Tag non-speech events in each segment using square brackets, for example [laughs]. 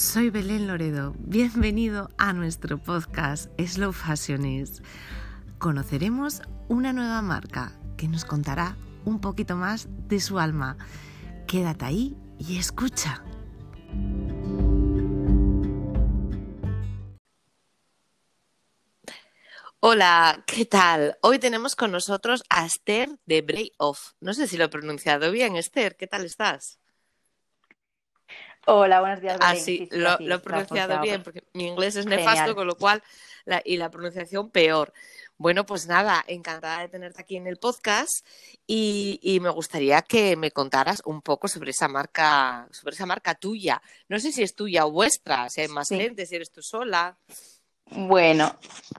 soy Belén Loredo. Bienvenido a nuestro podcast Slow Fashionist. Conoceremos una nueva marca que nos contará un poquito más de su alma. Quédate ahí y escucha. Hola, ¿qué tal? Hoy tenemos con nosotros a Esther de Bray Off. No sé si lo he pronunciado bien, Esther, ¿qué tal estás? Hola, buenos días. Ah, sí, lo, he pronunciado bien, porque mi inglés es nefasto, con lo cual, y la pronunciación peor. Bueno, pues nada, encantada de tenerte aquí en el podcast y, me gustaría que me contaras un poco sobre esa marca, sobre esa marca tuya. No sé si es tuya o vuestra, si hay más gente, si eres tú sola. Bueno,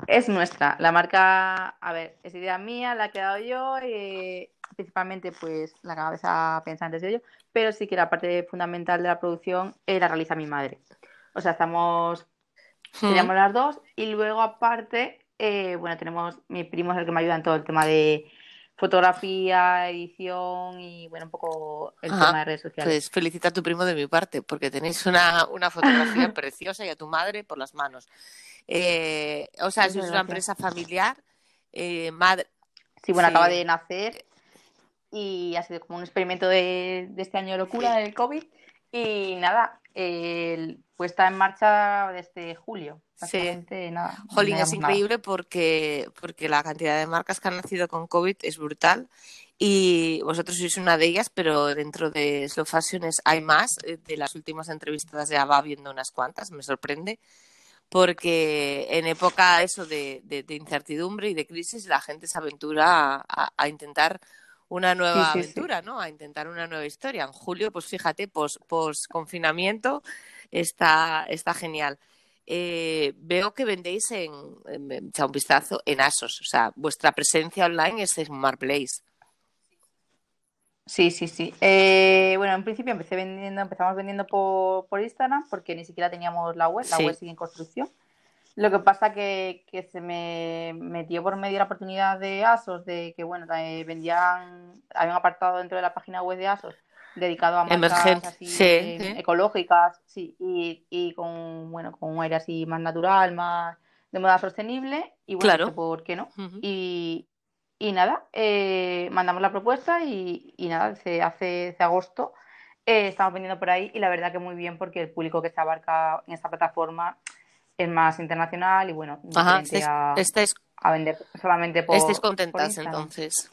es nuestra. La marca, a ver, es idea mía, la he creado yo, y principalmente pues la cabeza pensante de yo, pero sí que la parte fundamental de la producción eh, la realiza mi madre. O sea, estamos, seríamos las dos y luego aparte, eh, bueno, tenemos, mi primo es el que me ayuda en todo el tema de fotografía, edición y bueno, un poco el tema de redes sociales. Pues felicita a tu primo de mi parte, porque tenéis una, una fotografía [laughs] preciosa y a tu madre por las manos. Eh, o sea, es una empresa familiar, eh, madre. Sí, bueno, acaba de nacer y ha sido como un experimento de, este año de locura del COVID. Y nada, pues está en marcha desde julio. Sí. Nada, Jolín, es increíble porque, porque la cantidad de marcas que han nacido con COVID es brutal y vosotros sois una de ellas, pero dentro de Slow Fashions hay más. Eh, de las últimas entrevistas ya va viendo unas cuantas, me sorprende porque en época eso de, incertidumbre y de crisis la gente se aventura a intentar una nueva aventura, ¿no? A intentar una nueva historia. En julio, pues fíjate, post, confinamiento está, está genial. Eh, veo que vendéis en, en, un vistazo, en ASOS. O sea, vuestra presencia online es en Marketplace. Sí, sí, sí. Eh, bueno, en principio empecé vendiendo, empezamos vendiendo por, por Instagram porque ni siquiera teníamos la web, la web sigue en construcción. Lo que pasa que, que se me metió por medio la oportunidad de ASOS, de que, bueno, vendían, habían apartado dentro de la página web de ASOS dedicado a marcas así, eh, ecológicas, sí, y, y, con, bueno, con un aire así más natural, más de moda sostenible, y bueno, claro. ¿por qué no? y, y nada, eh, mandamos la propuesta y, y nada, hace, hace agosto eh, estamos vendiendo por ahí y la verdad que muy bien porque el público que se abarca en esta plataforma es más internacional y bueno, Ajá, estáis, a, vender solamente por. Estáis contentas entonces.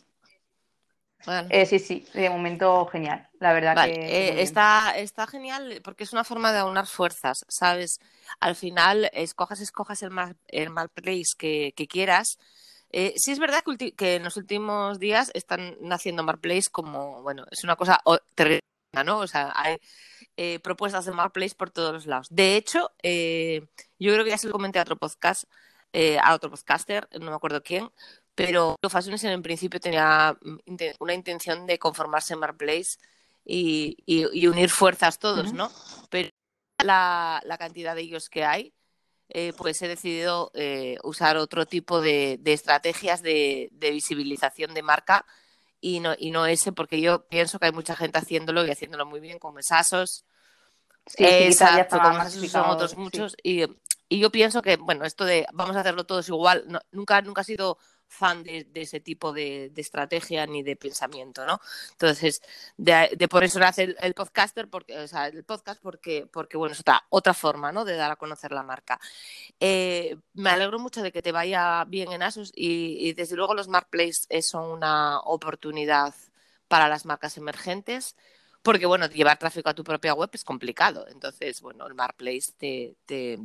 Eh, sí, sí, de momento genial, la verdad que. Eh, está, está genial porque es una forma de aunar fuerzas, ¿sabes? Al final, escojas, escojas el mal, el mal place que, quieras. Eh, sí es verdad que, que, en los últimos días están naciendo Marketplace como, bueno, es una cosa terrible, ¿no? O sea, hay eh, propuestas de Marketplace por todos los lados. De hecho, eh, yo creo que ya se lo comenté a otro podcast, eh, a otro podcaster, no me acuerdo quién, pero Fashions en principio tenía mm, una intención de conformarse en Marketplace y, y, unir fuerzas todos, ¿no? Pero la, la, cantidad de ellos que hay, pues he decidido usar otro tipo de, de estrategias de, de visibilización de marca y no, y no ese, porque yo pienso que hay mucha gente haciéndolo y haciéndolo muy bien, con mesasos. Sí, exacto, con mesasos son otros muchos. Y, y, yo pienso que, bueno, esto de vamos a hacerlo todos igual, nunca, nunca ha sido fan de, ese tipo de, estrategia ni de pensamiento, ¿no? Entonces, de, por eso nace el, podcaster, porque, o sea, el podcast porque, porque bueno, es otra, otra forma, ¿no? De dar a conocer la marca. Eh, me alegro mucho de que te vaya bien en Asus y, desde luego los marketplaces son una oportunidad para las marcas emergentes porque bueno, llevar tráfico a tu propia web es complicado. Entonces, bueno, el Marketplace te,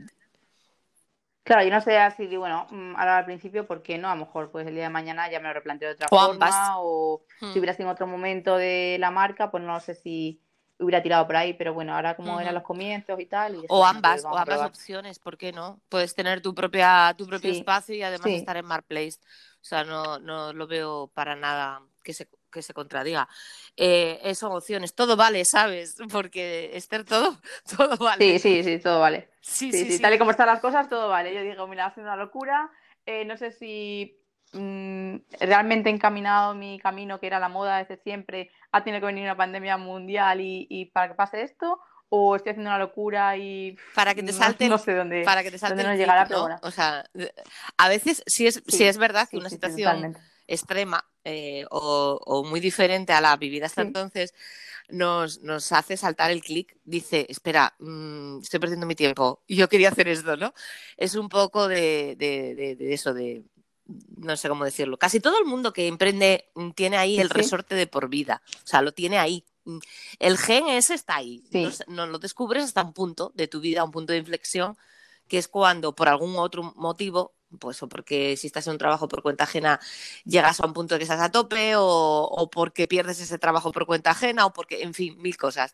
Claro, yo no sé así que, bueno, mm, ahora al principio, ¿por qué no? A lo mejor pues el día de mañana ya me lo replanteo de otra forma o si hmm. hubiera sido en otro momento de la marca, pues no sé si hubiera tirado por ahí, pero bueno, ahora como eran los comienzos y tal. o ambas, o ambas opciones, ¿por qué no? Puedes tener tu propia tu propio espacio y además estar en Marketplace. O sea, no, no lo veo para nada que se que se contradiga. Eh, son opciones, todo vale, ¿sabes? Porque Esther, todo, [laughs] todo vale. Sí, sí, sí, todo vale. Sí, sí, sí, Tal y como están las cosas, todo vale. Yo digo, mira, hace una locura. Eh, no sé si mm, realmente he encaminado mi camino, que era la moda desde siempre, ha tenido que venir una pandemia mundial y, para que pase esto, o estoy haciendo una locura y para que te [laughs] salte no, sé dónde para que te salte dónde nos pero bueno. o sea a veces sí es sí, es verdad que una situación extrema eh, o, muy diferente a la vivida hasta entonces nos, nos, hace saltar el clic dice espera mmm, estoy perdiendo mi tiempo y yo quería hacer esto no es un poco de, de, de, eso de no sé cómo decirlo. Casi todo el mundo que emprende tiene ahí el resorte de por vida o sea lo tiene ahí. Mm, el gen ese está ahí. No, lo descubres hasta un punto de tu vida, un punto de inflexión, que es cuando por algún otro motivo, pues o porque si estás en un trabajo por cuenta ajena llegas a un punto de que estás a tope, o, porque pierdes ese trabajo por cuenta ajena, o porque, en fin, mil cosas.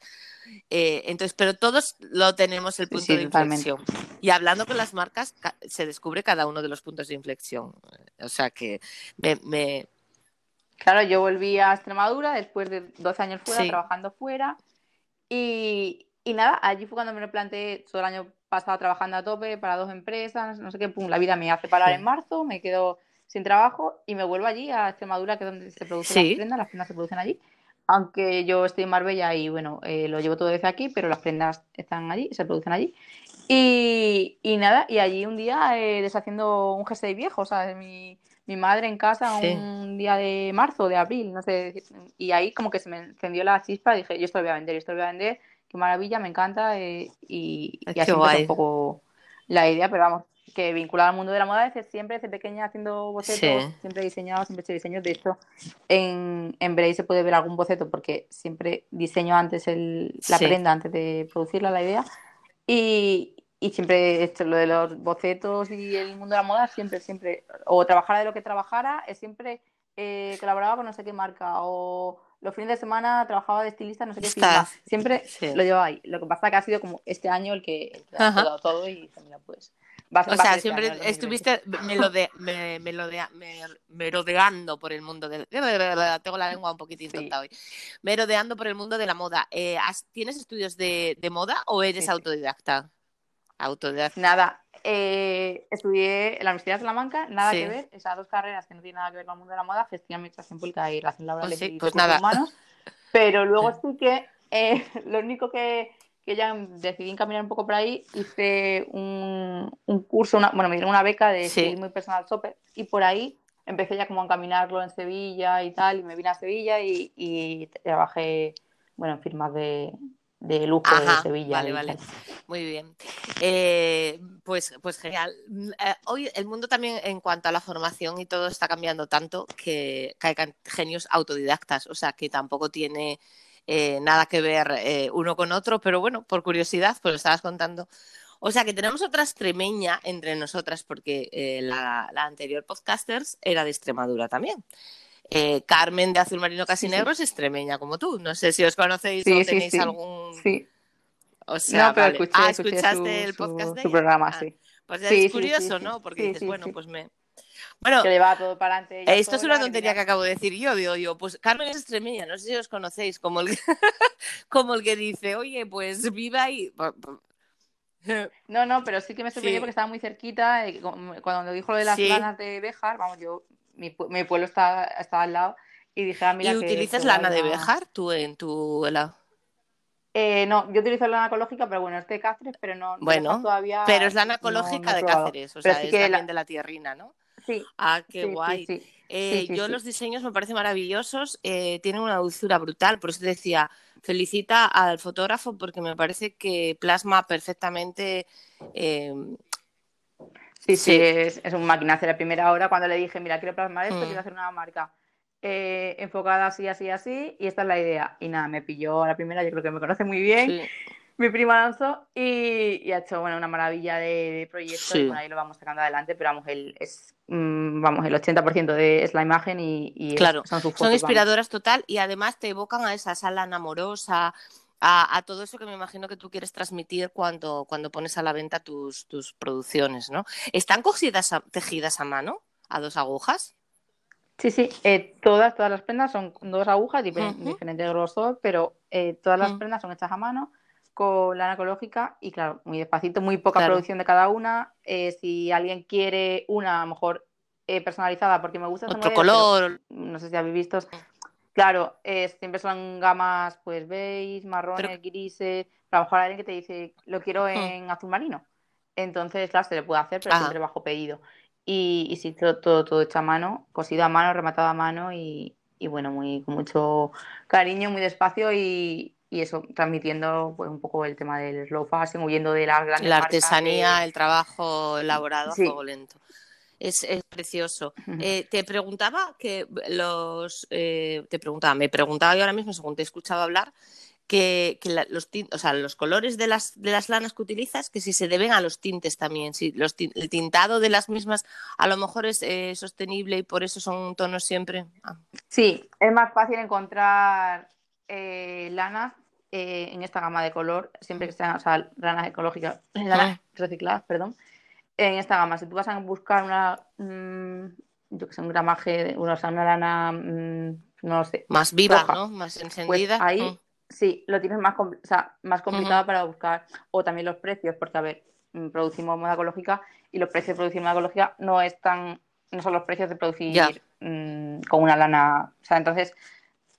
Eh, entonces, pero todos lo tenemos el punto de inflexión. Y hablando con las marcas, se descubre cada uno de los puntos de inflexión. O sea que me Claro, yo volví a Extremadura después de 12 años fuera, trabajando fuera. Y, nada, allí fue cuando me lo planteé todo el año pasado trabajando a tope para dos empresas, no sé qué, pum, la vida me hace parar en marzo, me quedo sin trabajo y me vuelvo allí a Extremadura, que es donde se producen las prendas, las prendas se producen allí. Aunque yo estoy en Marbella y bueno, eh, lo llevo todo desde aquí, pero las prendas están allí, se producen allí. Y, nada, y allí un día eh, deshaciendo un jersey viejo, o sea, mi, mi madre en casa un día de marzo, de abril, no sé, y ahí como que se me encendió la chispa, dije, yo esto lo voy a vender, esto lo voy a vender, qué maravilla, me encanta, eh, y, y así un poco la idea, pero vamos, que vinculada al mundo de la moda desde siempre, desde pequeña haciendo bocetos, siempre he diseñado, siempre he hecho diseños, de hecho en, en se puede ver algún boceto porque siempre diseño antes el, la prenda, antes de producirla, la idea, y, y siempre esto, lo de los bocetos y el mundo de la moda, siempre, siempre, o trabajara de lo que trabajara, es siempre eh, colaboraba con no sé qué marca, o los fines de semana trabajaba de estilista, no sé qué siempre lo llevaba ahí. Lo que pasa que ha sido como este año el que, ha dado todo y también pues. o sea, siempre estuviste melode, me, merodeando por el mundo del... Tengo la lengua un poquitín tonta hoy. Merodeando por el mundo de la moda. Eh, ¿Tienes estudios de, de moda o eres autodidacta? Autodidacta. Nada, eh, estudié en la Universidad de Salamanca, nada que ver, esas dos carreras que no tienen nada que ver con el mundo de la moda, gestión, administración pública y relación laboral pues y pues nada. humanos. Pero luego sí que eh, [laughs] lo único que, que, ya decidí encaminar un poco por ahí, hice un, un curso, una, bueno, me dieron una beca de sí. muy personal shopper y por ahí empecé ya como a encaminarlo en Sevilla y tal, y me vine a Sevilla y, y trabajé, bueno, en firmas de, de lujo de Sevilla. Vale, vale. Muy bien. Eh, pues, pues genial. Mm, eh, hoy el mundo también en cuanto a la formación y todo está cambiando tanto que, hay genios autodidactas, o sea que tampoco tiene eh, nada que ver uno con otro, pero bueno, por curiosidad, pues lo estabas contando. O sea que tenemos otra extremeña entre nosotras porque la, la anterior podcasters era de Extremadura también. Eh, Carmen de Azul Marino Casi Negro es extremeña como tú. No sé si os conocéis o tenéis algún. Sí. O sea, no, pero escuché, ah, escuchaste el podcast de su programa, ah, sí. Pues es curioso, ¿no? Porque dices, bueno, pues me. Bueno, que le va todo para adelante. Esto es una tontería que acabo de decir yo. Digo, yo, pues Carmen es extremeña, no sé si os conocéis, como el, [laughs] como el que dice, oye, pues viva y. No, no, pero sí que me sorprendió porque estaba muy cerquita. Eh, cuando dijo lo de las ganas de Bejar, vamos, yo mi, mi pueblo está, está, al lado y dije, ah, mira. ¿Y utilizas lana de Bejar tú en tu helado? Eh, no, yo utilizo lana ecológica, pero bueno, es de Cáceres, pero no. Bueno, todavía, pero es lana ecológica de Cáceres, o sea, es también de la tierrina, ¿no? Sí. Ah, qué guay. Eh, yo los diseños me parecen maravillosos, eh, tienen una dulzura brutal, por eso te decía, felicita al fotógrafo porque me parece que plasma perfectamente Sí, sí, es, es, un maquinazo. La primera hora, cuando le dije, mira, quiero plasmar esto, quiero mm. hacer una marca eh, enfocada así, así, así, y esta es la idea. Y nada, me pilló a la primera, yo creo que me conoce muy bien. Mi prima Alonso y, ha hecho bueno, una maravilla de, proyectos y ahí lo vamos sacando adelante, pero vamos, el, es, mm, vamos, el 80% de, es la imagen y, claro, son, sus son inspiradoras total y además te evocan a esa sala amorosa, a, todo eso que me imagino que tú quieres transmitir cuando, cuando pones a la venta tus, tus producciones, ¿no? ¿Están cosidas tejidas a mano, a dos agujas? Sí, sí, eh, todas, todas las prendas son dos agujas, diferentes diferente grosor, pero eh, todas las mm. prendas son hechas a mano con lana ecológica y claro, muy despacito, muy poca producción de cada una. Eh, si alguien quiere una, a lo mejor personalizada, porque me gusta otro color, no sé si habéis visto, Claro, siempre son gamas pues beige, marrones, grises. A lo mejor alguien que te dice, lo quiero hmm. en azul marino. Entonces, claro, se le puede hacer, pero siempre bajo pedido. Y, y sí, todo, todo, todo hecho a mano, cosido a mano, rematado a mano y, y bueno, muy con mucho cariño, muy despacio y, y eso transmitiendo pues un poco el tema del slow fashion, huyendo de las grandes la artesanía, el trabajo elaborado a fuego lento. Es, es precioso. Eh, te preguntaba que los eh, te preguntaba, me preguntaba yo ahora mismo, según te he escuchado hablar, que, los, o sea, los colores de las, de las lanas que utilizas, que si se deben a los tintes también, si los, el tintado de las mismas a lo mejor es eh, sostenible y por eso son tonos siempre. Ah. Sí, es más fácil encontrar eh, lanas eh, en esta gama de color, siempre que sean o sea, lanas ecológicas, lanas recicladas, perdón, en esta gama. Si tú vas a buscar una, mm, yo que sé, un gramaje, una, o sea, una lana, mm, no sé. Más viva, ¿no? Más pues encendida. ahí mm. Sí, lo tienes más, más complicado para buscar. O también los precios, porque a ver, mm, producimos moda ecológica y los precios de producir moda ecológica no están, no son los precios de producir mm, con una lana. O sea, entonces,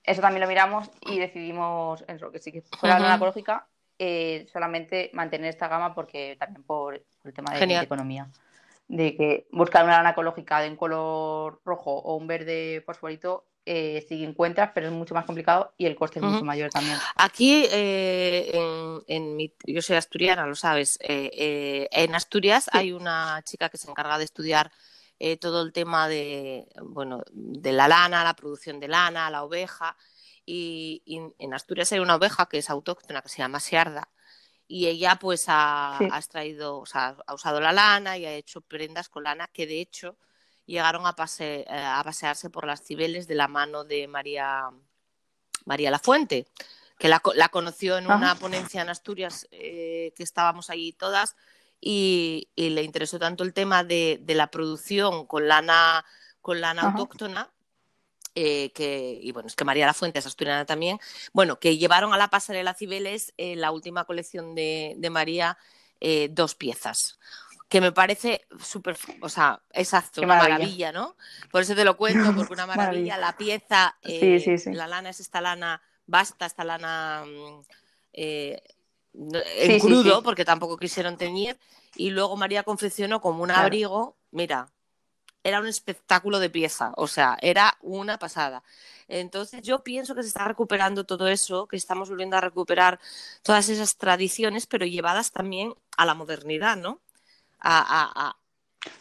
eso también lo miramos y decidimos eso, que sí que fuera lana ecológica, eh, solamente mantener esta gama porque también por, el tema de, de, economía. De que buscar una lana ecológica de un color rojo o un verde fosforito eh, sí encuentras, pero es mucho más complicado y el coste es mucho mayor también. Aquí, eh, en, mi, yo soy asturiana, lo sabes, eh, eh, en Asturias hay una chica que se encarga de estudiar todo el tema de, bueno, de la lana, la producción de lana, la oveja, y, en Asturias hay una oveja que es autóctona, que se llama Searda, y ella pues ha, ha extraído, o sea, ha usado la lana y ha hecho prendas con lana que de hecho llegaron a, pase, eh, a pasearse por las Cibeles de la mano de María, María Lafuente, que la, la conoció en una ponencia en Asturias eh, que estábamos allí todas y, le interesó tanto el tema de, la producción con lana, con lana autóctona. Eh, que, y bueno, es que María Lafuente es asturiana también, bueno, que llevaron a la pasarela Cibeles en la última colección de, de María dos piezas que me parece súper, o sea, exacto, una maravilla. ¿no? Por eso te lo cuento, [laughs] porque una maravilla, la pieza, eh, la lana es esta lana basta, esta lana mm, eh, en crudo, porque tampoco quisieron teñir, y luego María confeccionó como un abrigo, mira, era un espectáculo de pieza, o sea, era una pasada. Entonces yo pienso que se está recuperando todo eso, que estamos volviendo a recuperar todas esas tradiciones, pero llevadas también a la modernidad, ¿no?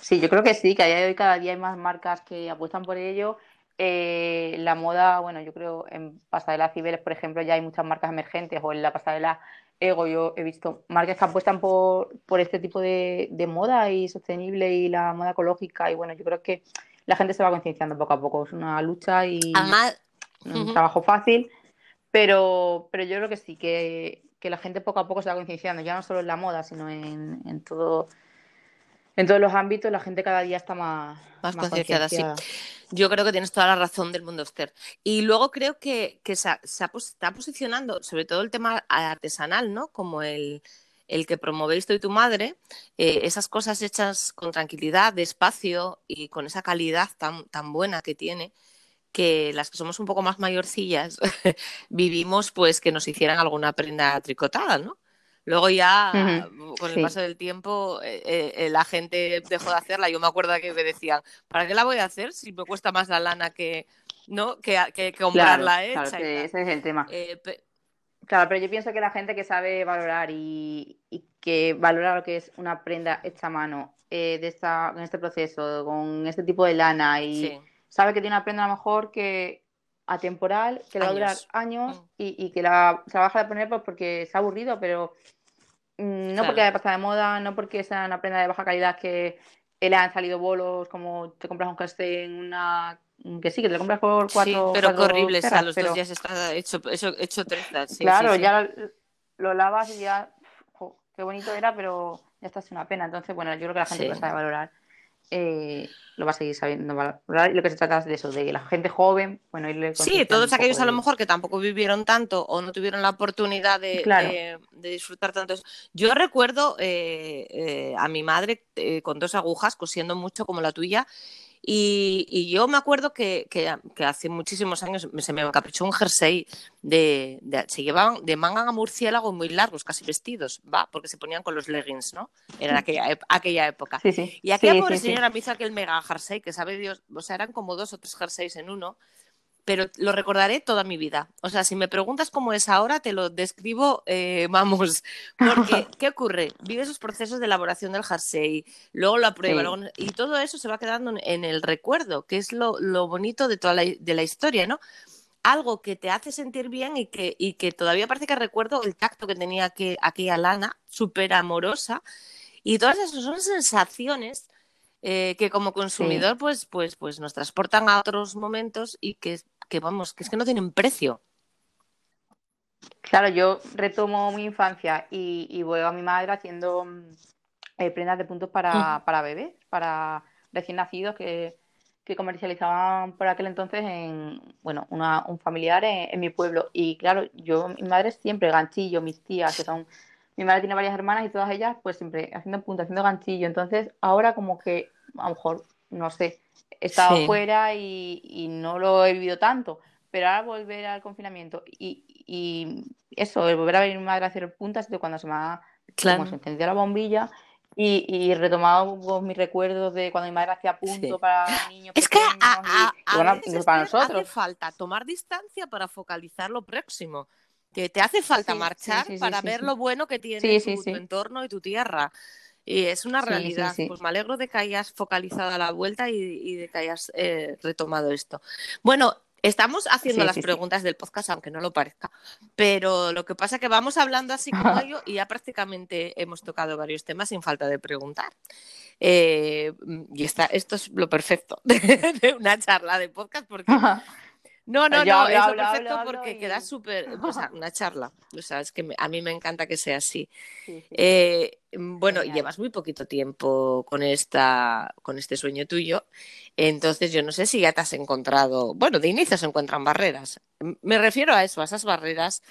Sí, yo creo que sí, que a día de hoy cada día hay más marcas que apuestan por ello. Eh, la moda, bueno, yo creo en Pasarela Cibeles, por ejemplo, ya hay muchas marcas emergentes, o en la Pasarela Ego yo he visto marcas que apuestan por, por este tipo de, moda y sostenible y la moda ecológica. Y bueno, yo creo que la gente se va concienciando poco a poco. Es una lucha y un trabajo fácil, pero, pero yo creo que sí, que, la gente poco a poco se va concienciando, ya no solo en la moda, sino en, en todo en todos los ámbitos la gente cada día está más, más, concienciada. Sí. Yo creo que tienes toda la razón del mundo Esther. Y luego creo que, que se, está posicionando, sobre todo el tema artesanal, ¿no? Como el, el que promovéis tú y tu madre, eh, esas cosas hechas con tranquilidad, despacio y con esa calidad tan, tan buena que tiene, que las que somos un poco más mayorcillas [laughs] vivimos pues que nos hicieran alguna prenda tricotada, ¿no? Luego ya, con el paso del tiempo, eh, eh, la gente dejó de hacerla. Yo me acuerdo que me decían, ¿para qué la voy a hacer si me cuesta más la lana que, ¿no? que, que, comprarla hecha? Claro, ese es el tema. Eh, claro, pero yo pienso que la gente que sabe valorar y, que valora lo que es una prenda hecha a mano de esta, en este proceso, con este tipo de lana y sabe que tiene una prenda a lo mejor que atemporal, que le va a durar años mm. y, que la, se la baja de poner pues porque es aburrido, pero Mm, no porque haya pasado de moda, no porque sea una prenda de baja calidad que le han salido bolos, como te compras un casté en una. que sí, que te lo compras por cuatro. Sí, pero qué horrible, a los dos días está hecho, hecho, hecho claro, ya lo, lavas y ya. qué bonito era, pero ya está, es una pena. Entonces, bueno, yo creo que la gente lo sabe valorar. Eh, lo va a seguir sabiendo valorar. Y lo que se trata es de eso, de la gente joven, bueno, irle Sí, todos aquellos a lo mejor que tampoco vivieron tanto o no tuvieron la oportunidad de, disfrutar tanto. Yo recuerdo eh, eh, a mi madre con dos agujas cosiendo mucho como la tuya Y, yo me acuerdo que, hace muchísimos años se me encaprichó un jersey de, se llevaban de manga a murciélago muy largos, casi vestidos, va, porque se ponían con los leggings, ¿no? Era aquella, aquella época. Y aquella pobre señora me hizo aquel mega jersey, que sabe Dios, o sea, eran como dos o tres jerseys en uno, pero lo recordaré toda mi vida. O sea, si me preguntas cómo es ahora, te lo describo, eh, [laughs] vamos, porque [laughs] ¿qué ocurre? Vive esos procesos de elaboración del jersey, luego lo aprueba, y todo eso se va quedando en el recuerdo, que es lo, bonito de toda la, de la historia, ¿no? Algo que te hace sentir bien y que, y que todavía parece que recuerdo el tacto que tenía que, aquella lana, súper amorosa, y todas esas son sensaciones eh, que como consumidor pues, pues, pues nos transportan a otros momentos y que, que, vamos, que es que no tienen precio. Claro, yo retomo mi infancia y, y voy a mi madre haciendo eh, prendas de puntos para, mm. para bebés, para recién nacidos que, que, comercializaban por aquel entonces en, bueno, una, un familiar en, mi pueblo. Y claro, yo, mi madre siempre, ganchillo, mis tías, que son mi madre tiene varias hermanas y todas ellas, pues siempre haciendo punto, haciendo ganchillo. Entonces, ahora como que, a lo mejor, no sé, he estado fuera y, no lo he vivido tanto, pero ahora volver al confinamiento y, y eso, volver a madre a hacer puntas, de cuando se me ha claro. se encendió la bombilla y, y retomado mis recuerdos de cuando mi madre hacía punto para niños. Es que a, para nosotros. hace falta tomar distancia para focalizar lo próximo que te hace falta marchar para ver lo bueno que tiene tu, entorno y tu tierra. Y es una realidad. Pues me alegro de que hayas focalizado a la vuelta y, de que hayas eh, retomado esto. Bueno, estamos haciendo las preguntas del podcast, aunque no lo parezca, pero lo que pasa es que vamos hablando así como [laughs] yo y ya prácticamente hemos tocado varios temas sin falta de preguntar. Eh, y está, esto es lo perfecto [laughs] de, una charla de podcast porque [laughs] no, no, no, es perfecto porque queda súper, o sea, una charla, o sea, es que a mí me encanta que sea así. Eh, bueno, llevas muy poquito tiempo con esta, con este sueño tuyo, entonces yo no sé si ya te has encontrado, bueno, de inicio se encuentran barreras. Me refiero a eso, a esas barreras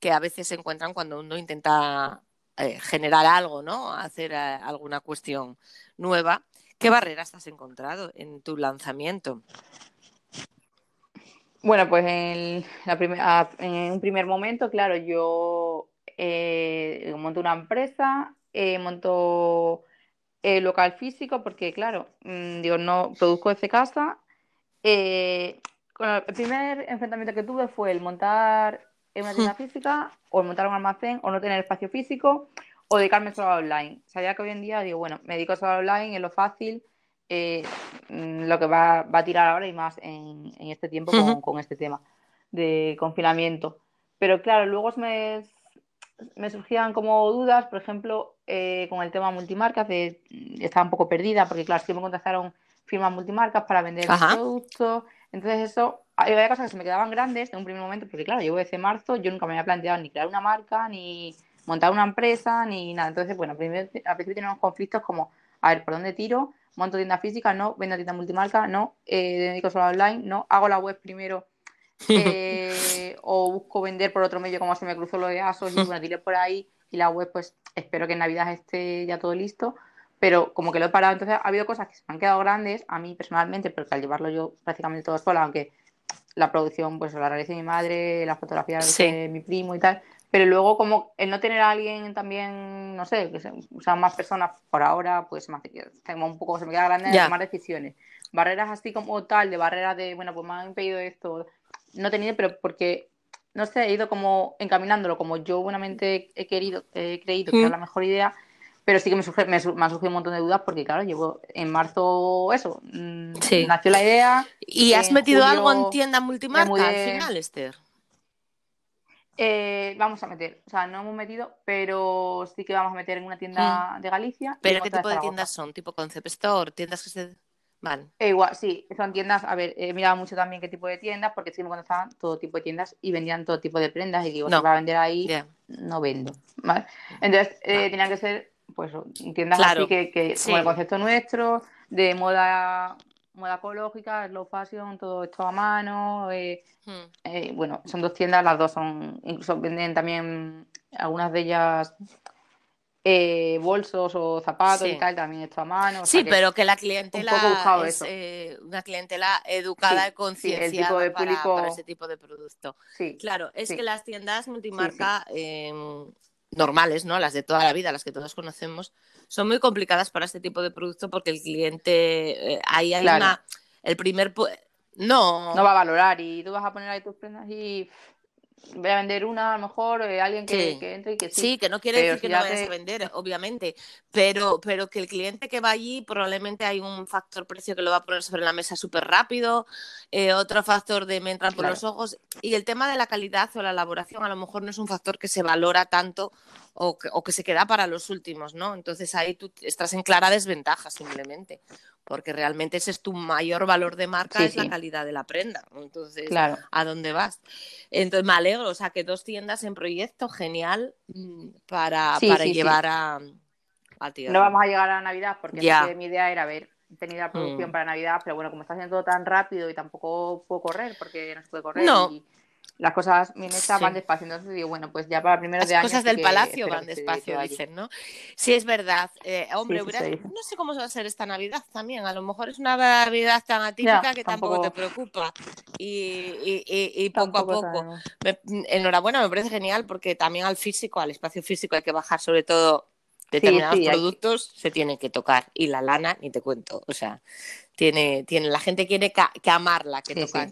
que a veces se encuentran cuando uno intenta eh, generar algo, ¿no? Hacer eh, alguna cuestión nueva. ¿Qué barreras has encontrado en tu lanzamiento? Bueno, pues en, la en un primer momento, claro, yo eh, monto una empresa, eh, monto el local físico, porque claro, mm, digo, no produzco desde casa. Eh, el primer enfrentamiento que tuve fue el montar una tienda [laughs] física, o el montar un almacén, o no tener espacio físico, o dedicarme solo a online. Sabía que hoy en día digo, bueno, me dedico solo a online, es lo fácil, eh, mm, lo que va, a tirar ahora y más en, este tiempo con, este tema de confinamiento. Pero claro, luego me, me surgían como dudas, por ejemplo, eh, con el tema multimarcas, de, estaba un poco perdida, porque claro, siempre me contactaron firmas multimarcas para vender productos. Entonces eso, había cosas que se me quedaban grandes en un primer momento, porque claro, llevo desde marzo, yo nunca me había planteado ni crear una marca, ni montar una empresa, ni nada. Entonces, bueno, al principio, al principio teníamos conflictos como, a ver, ¿por dónde tiro? Monto tienda física, no, vendo tienda multimarca, no, eh, dedico solo online, no, hago la web primero [laughs] eh, o busco vender por otro medio como se me cruzó lo de ASOS y bueno, tiré por ahí y la web pues espero que en Navidad esté ya todo listo, pero como que lo he parado, entonces ha habido cosas que se me han quedado grandes a mí personalmente, porque al llevarlo yo prácticamente todo sola, aunque la producción pues la realicé mi madre, la fotografía de mi primo y tal, pero luego como el no tener a alguien también, no sé, que sean más personas por ahora, pues me tengo un poco, se me queda grande de tomar decisiones. Barreras así como tal, de barreras de, bueno, pues me han impedido esto, no he tenido, pero porque, no sé, he ido como encaminándolo como yo buenamente he querido, he creído que era la mejor idea, pero sí que me, surge, me, han surgido un montón de dudas porque, claro, llevo en marzo eso, mm, nació la idea. ¿Y has metido algo en tienda multimarca al final, Esther? Eh, vamos a meter, o sea, no hemos metido, pero sí que vamos a meter en una tienda mm. de Galicia. ¿Pero qué tipo de, tiendas son? ¿Tipo Concept Store? ¿Tiendas que se.? Van. Eh, igual, sí, son tiendas. A ver, he mirado mucho también qué tipo de tiendas, porque sí me estaban todo tipo de tiendas y vendían todo tipo de prendas. Y digo, no. si va a vender ahí, no vendo. ¿vale? Entonces, eh, tenían que ser, pues, tiendas así que, que como el concepto nuestro, de moda moda ecológica, slow fashion, todo esto a mano. Eh, hmm. eh, bueno, son dos tiendas, las dos son, incluso venden también algunas de ellas eh, bolsos o zapatos y tal, también hecho a mano. sí, pero que la clientela es una clientela educada y concienciada para, ese tipo de producto. claro, es que las tiendas multimarca em, normales, ¿no? Las de toda la vida, las que todos conocemos, son muy complicadas para este tipo de producto porque el cliente, eh, ahí hay una, el primer, no. No va a valorar y tú vas a poner ahí tus prendas y voy a vender una, a lo mejor, eh, alguien que, entre y que sí. Sí, que no quiere decir que no vayas a vender, obviamente, pero, pero que el cliente que va allí probablemente hay un factor precio que lo va a poner sobre la mesa súper rápido, eh, otro factor de me entran por los ojos, y el tema de la calidad o la elaboración a lo mejor no es un factor que se valora tanto o que, o que se queda para los últimos, ¿no? Entonces ahí tú estás en clara desventaja simplemente porque realmente ese es tu mayor valor de marca, es la calidad de la prenda. Entonces, ¿a dónde vas? Entonces, me alegro, o sea, que dos tiendas en proyecto, genial, para, para llevar a, a No vamos a llegar a Navidad, porque mi idea era ver tener la producción mm. para Navidad, pero bueno, como está haciendo todo tan rápido y tampoco puedo correr, porque no se puede correr. No las cosas mi meta van despacio. Entonces digo, bueno, pues ya para primeros de año. Las cosas del palacio van despacio, dicen, ¿no? Sí, es verdad. Eh, hombre, no sé cómo va a ser esta Navidad también. A lo mejor es una Navidad tan atípica que tampoco... te preocupa. Y, y, poco a poco. enhorabuena, me parece genial porque también al físico, al espacio físico, hay que bajar sobre todo determinados productos, se tiene que tocar. Y la lana, ni te cuento. O sea, tiene, tiene la gente quiere que, amarla, que tocar.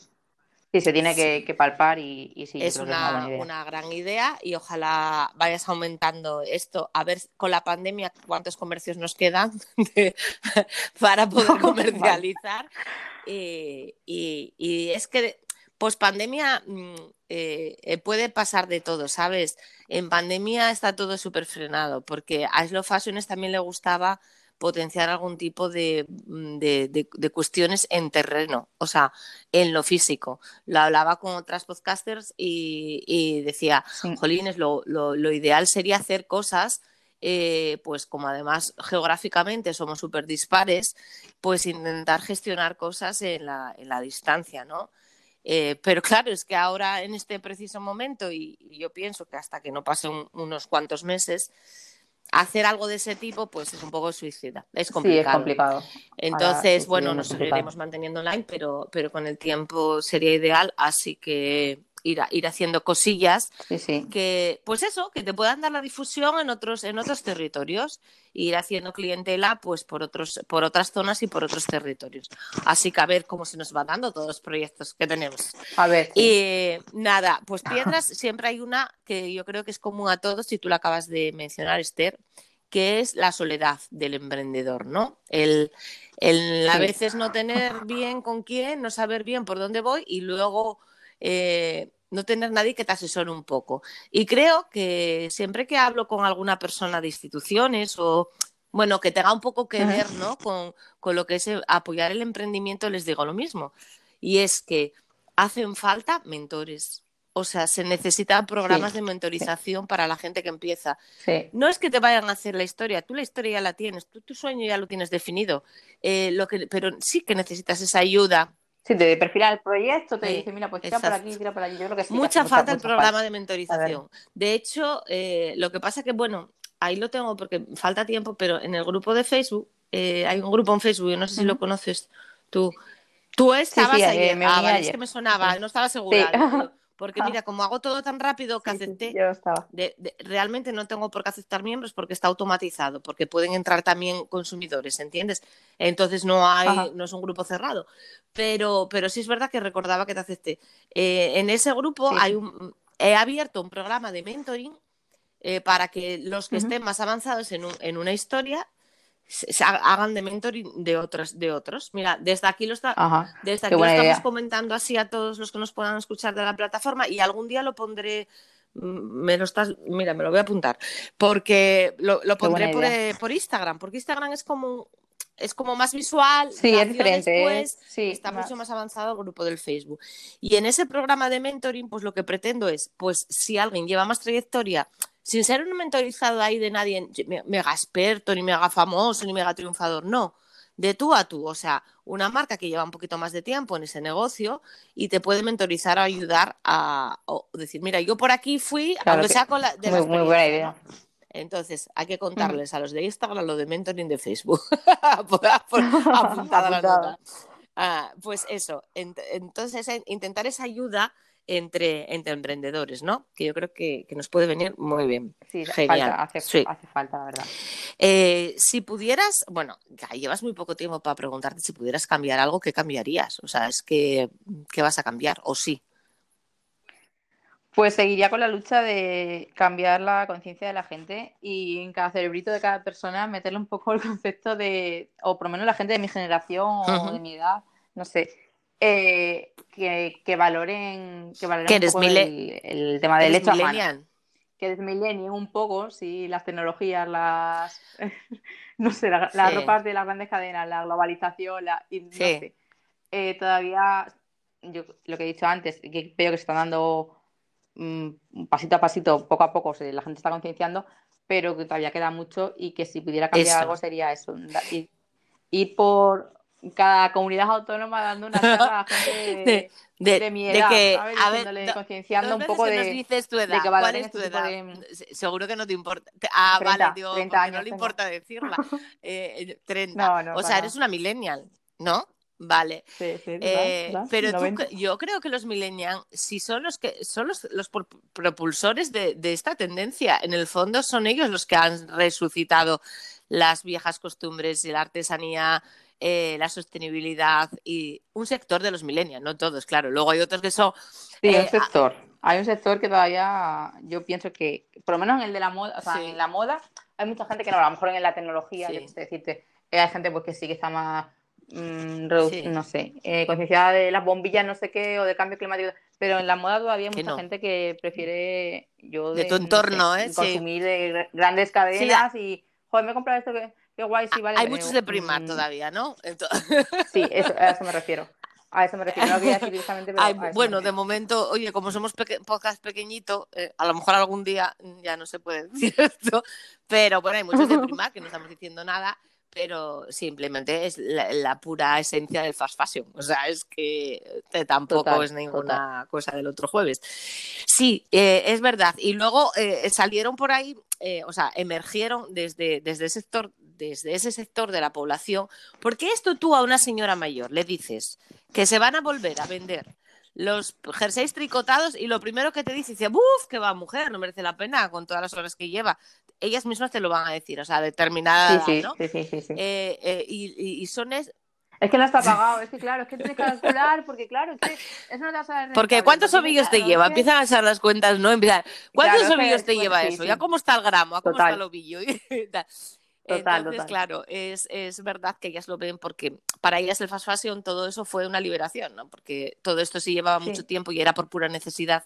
Sí, se tiene que, palpar y, y sí. Es una, una, gran idea y ojalá vayas aumentando esto. A ver con la pandemia cuántos comercios nos quedan [laughs] para poder [laughs] comercializar. y, es que post pandemia mm, eh, eh, puede pasar de todo, ¿sabes? En pandemia está todo súper frenado porque a Slow Fashions también le gustaba potenciar algún tipo mm, de, de, cuestiones en terreno, o sea, en lo físico. Lo hablaba con otras podcasters y, decía, Jolines, lo, lo, ideal sería hacer cosas. Eh, pues como además geográficamente somos súper dispares, pues intentar gestionar cosas en la, en la distancia, ¿no? Eh, pero claro, es que ahora en este preciso momento, y, yo pienso que hasta que no pasen unos cuantos meses, hacer algo de ese tipo, pues es un poco suicida. Es complicado. Sí, es complicado. Entonces, bueno, nos seguiremos manteniendo online, pero, pero con el tiempo sería ideal, así que ir, ir haciendo cosillas que, pues eso, que te puedan dar la difusión en otros, en otros territorios, ir haciendo clientela pues por otros, por otras zonas y por otros territorios. Así que a ver cómo se nos va dando todos los proyectos que tenemos. A ver. Y nada, pues piedras, [clears throat] siempre hay una que yo creo que es común a todos, y tú la acabas de mencionar, Esther, que es la soledad del emprendedor, ¿no? El, el a veces no tener bien con quién, no saber bien por dónde voy y luego eh, no tener nadie que te asesore un poco. Y creo que siempre que hablo con alguna persona de instituciones o, bueno, que tenga un poco que ver ¿no? con, lo que es apoyar el emprendimiento, les digo lo mismo. Y es que hacen falta mentores. O sea, se necesitan programas de mentorización para la gente que empieza. No es que te vayan a hacer la historia, tú la historia ya la tienes, tú tu sueño ya lo tienes definido, eh, lo que, pero sí que necesitas esa ayuda Sí, te perfila el proyecto, te dice, mira, pues tira por aquí, tira por allí. Yo creo que mucha falta el programa de mentorización. De hecho, eh, lo que pasa que, bueno, ahí lo tengo porque falta tiempo, pero en el grupo de Facebook, eh, hay un grupo en Facebook, yo no sé si lo conoces tú. Tú estabas ahí, eh, ah, es que me sonaba, no estaba segura. Porque mira, como hago todo tan rápido que acepté, realmente no tengo por qué aceptar miembros porque está automatizado, porque pueden entrar también consumidores, ¿entiendes? Entonces no hay, no es un grupo cerrado. Pero, pero sí es verdad que recordaba que te acepté. Eh, en ese grupo hay un, he abierto un programa de mentoring eh, para que los que estén más avanzados en, en una historia se hagan de mentoring de otros, de otros. Mira, desde aquí lo, está, desde aquí lo estamos comentando así a todos los que nos puedan escuchar de la plataforma y algún día lo pondré. Mm, me lo estás, mira, me lo voy a apuntar. Porque lo, pondré por, eh, por, Instagram, porque Instagram es como es como más visual, sí, es diferente, sí, está mucho más avanzado el grupo del Facebook. Y en ese programa de mentoring, pues lo que pretendo es, pues si alguien lleva más trayectoria, sin ser un mentorizado ahí de nadie mega experto, ni mega famoso, ni mega triunfador, no, de tú a tú, o sea, una marca que lleva un poquito más de tiempo en ese negocio y te puede mentorizar o ayudar a decir, mira, yo por aquí fui, aunque sea con la... muy, buena idea. Entonces, hay que contarles a los de Instagram lo de mentoring de Facebook. [laughs] apuntada la [laughs] nota. Ah, pues eso, entonces intentar esa ayuda entre, entre emprendedores, ¿no? Que yo creo que, nos puede venir muy bien. Sí, Genial. hace, falta, la verdad. Eh, si pudieras, bueno, llevas muy poco tiempo para preguntarte si pudieras cambiar algo, ¿qué cambiarías? O sea, es que, ¿qué vas a cambiar? ¿O sí? Pues seguiría con la lucha de cambiar la conciencia de la gente y en cada cerebrito de cada persona meterle un poco el concepto de, o por lo menos la gente de mi generación o de mi edad, no sé, eh, que, valoren, que valoren el, tema del hecho? Que es millennial un poco, sí, las tecnologías, las, [laughs] no sé, las ropas de las grandes cadenas, la globalización, la, y, no sé, eh, todavía, yo lo que he dicho antes, que veo que se están dando Mm, pasito a pasito, poco a poco, la gente está concienciando, pero que todavía queda mucho y que si pudiera cambiar algo sería eso. Y, por cada comunidad autónoma dando una charla a gente [laughs] de, mi edad, que, A ver, concienciando un poco de, dices tu edad, ¿cuál es tu este edad? Seguro que no te importa. Ah, vale, digo, no le importa decirla. 30. [laughs] Eh, o sea, eres una millennial, ¿no? Vale. Eh, pero yo creo que los millennials, si son los que son los, propulsores de, esta tendencia, en el fondo son ellos los que han resucitado las viejas costumbres y la artesanía, eh, la sostenibilidad y un sector de los millennials, no todos, claro. Luego hay otros que son. Sí, un eh, sector. Hay un sector que todavía yo pienso que, por lo menos en el de la moda, o sea, en la moda, hay mucha gente que no, a lo mejor en la tecnología, decirte, hay gente pues que sí que está más Mm, no sé, eh, concienciada de las bombillas, no sé qué, o de cambio climático, pero en la moda todavía hay mucha gente que prefiere yo de, tu entorno, ¿eh? consumir de grandes cadenas y, joder, me he comprado esto que, guay, sí, vale. Hay muchos de primar mm, todavía, ¿no? Sí, a eso me [laughs] refiero. A eso me refiero, no quería decir directamente, pero Bueno, de momento, oye, como somos podcast pequeñito, eh, a lo mejor algún día ya no se puede [laughs] decir esto, pero bueno, hay muchos de [laughs] primar que no estamos diciendo nada pero simplemente es la, pura esencia del fast fashion. O sea, es que tampoco es ninguna cosa del otro jueves. Sí, eh, es verdad. Y luego eh, salieron por ahí, eh, o sea, emergieron desde, desde, ese sector, desde ese sector de la población, porque esto tú a una señora mayor le dices que se van a volver a vender los jerseys tricotados y lo primero que te dice, dice, ¡buf! que va mujer, no merece la pena con todas las horas que lleva ellas mismas te lo van a decir, o sea, determinada sí, ¿no? Sí, sí, sí. Eh, eh, y, y, son es... Es que no está pagado, es que claro, es que tienes que calcular, porque claro, es que es una tasa de Porque ¿cuántos ovillos te lleva? Empiezan a hacer las cuentas, ¿no? Empiezan, ¿cuántos ovillos te lleva eso? ¿Ya cómo está el gramo? ¿Cómo está el ovillo? [laughs] Total, Entonces, claro, es, es, verdad que ellas lo ven porque para ellas el fast fashion, todo eso fue una liberación, ¿no? Porque todo esto sí llevaba mucho tiempo y era por pura necesidad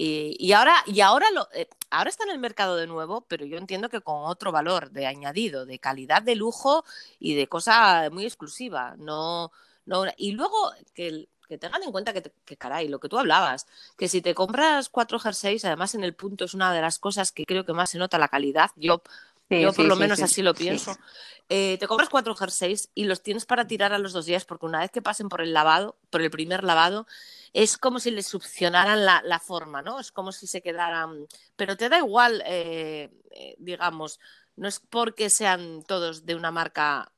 y, ahora, y ahora, lo, eh, ahora está en el mercado de nuevo, pero yo entiendo que con otro valor de añadido, de calidad de lujo y de cosa muy exclusiva. No, no, y luego que, que tengan en cuenta que, que, caray, lo que tú hablabas, que si te compras cuatro jerseys, además en el punto es una de las cosas que creo que más se nota la calidad. Yo yo por lo menos así lo pienso. Eh, te compras cuatro jerseys y los tienes para tirar a los dos días, porque una vez que pasen por el lavado, por el primer lavado, es como si les succionaran la, la forma, ¿no? Es como si se quedaran. Pero te da igual, eh, eh, digamos, no es porque sean todos de una marca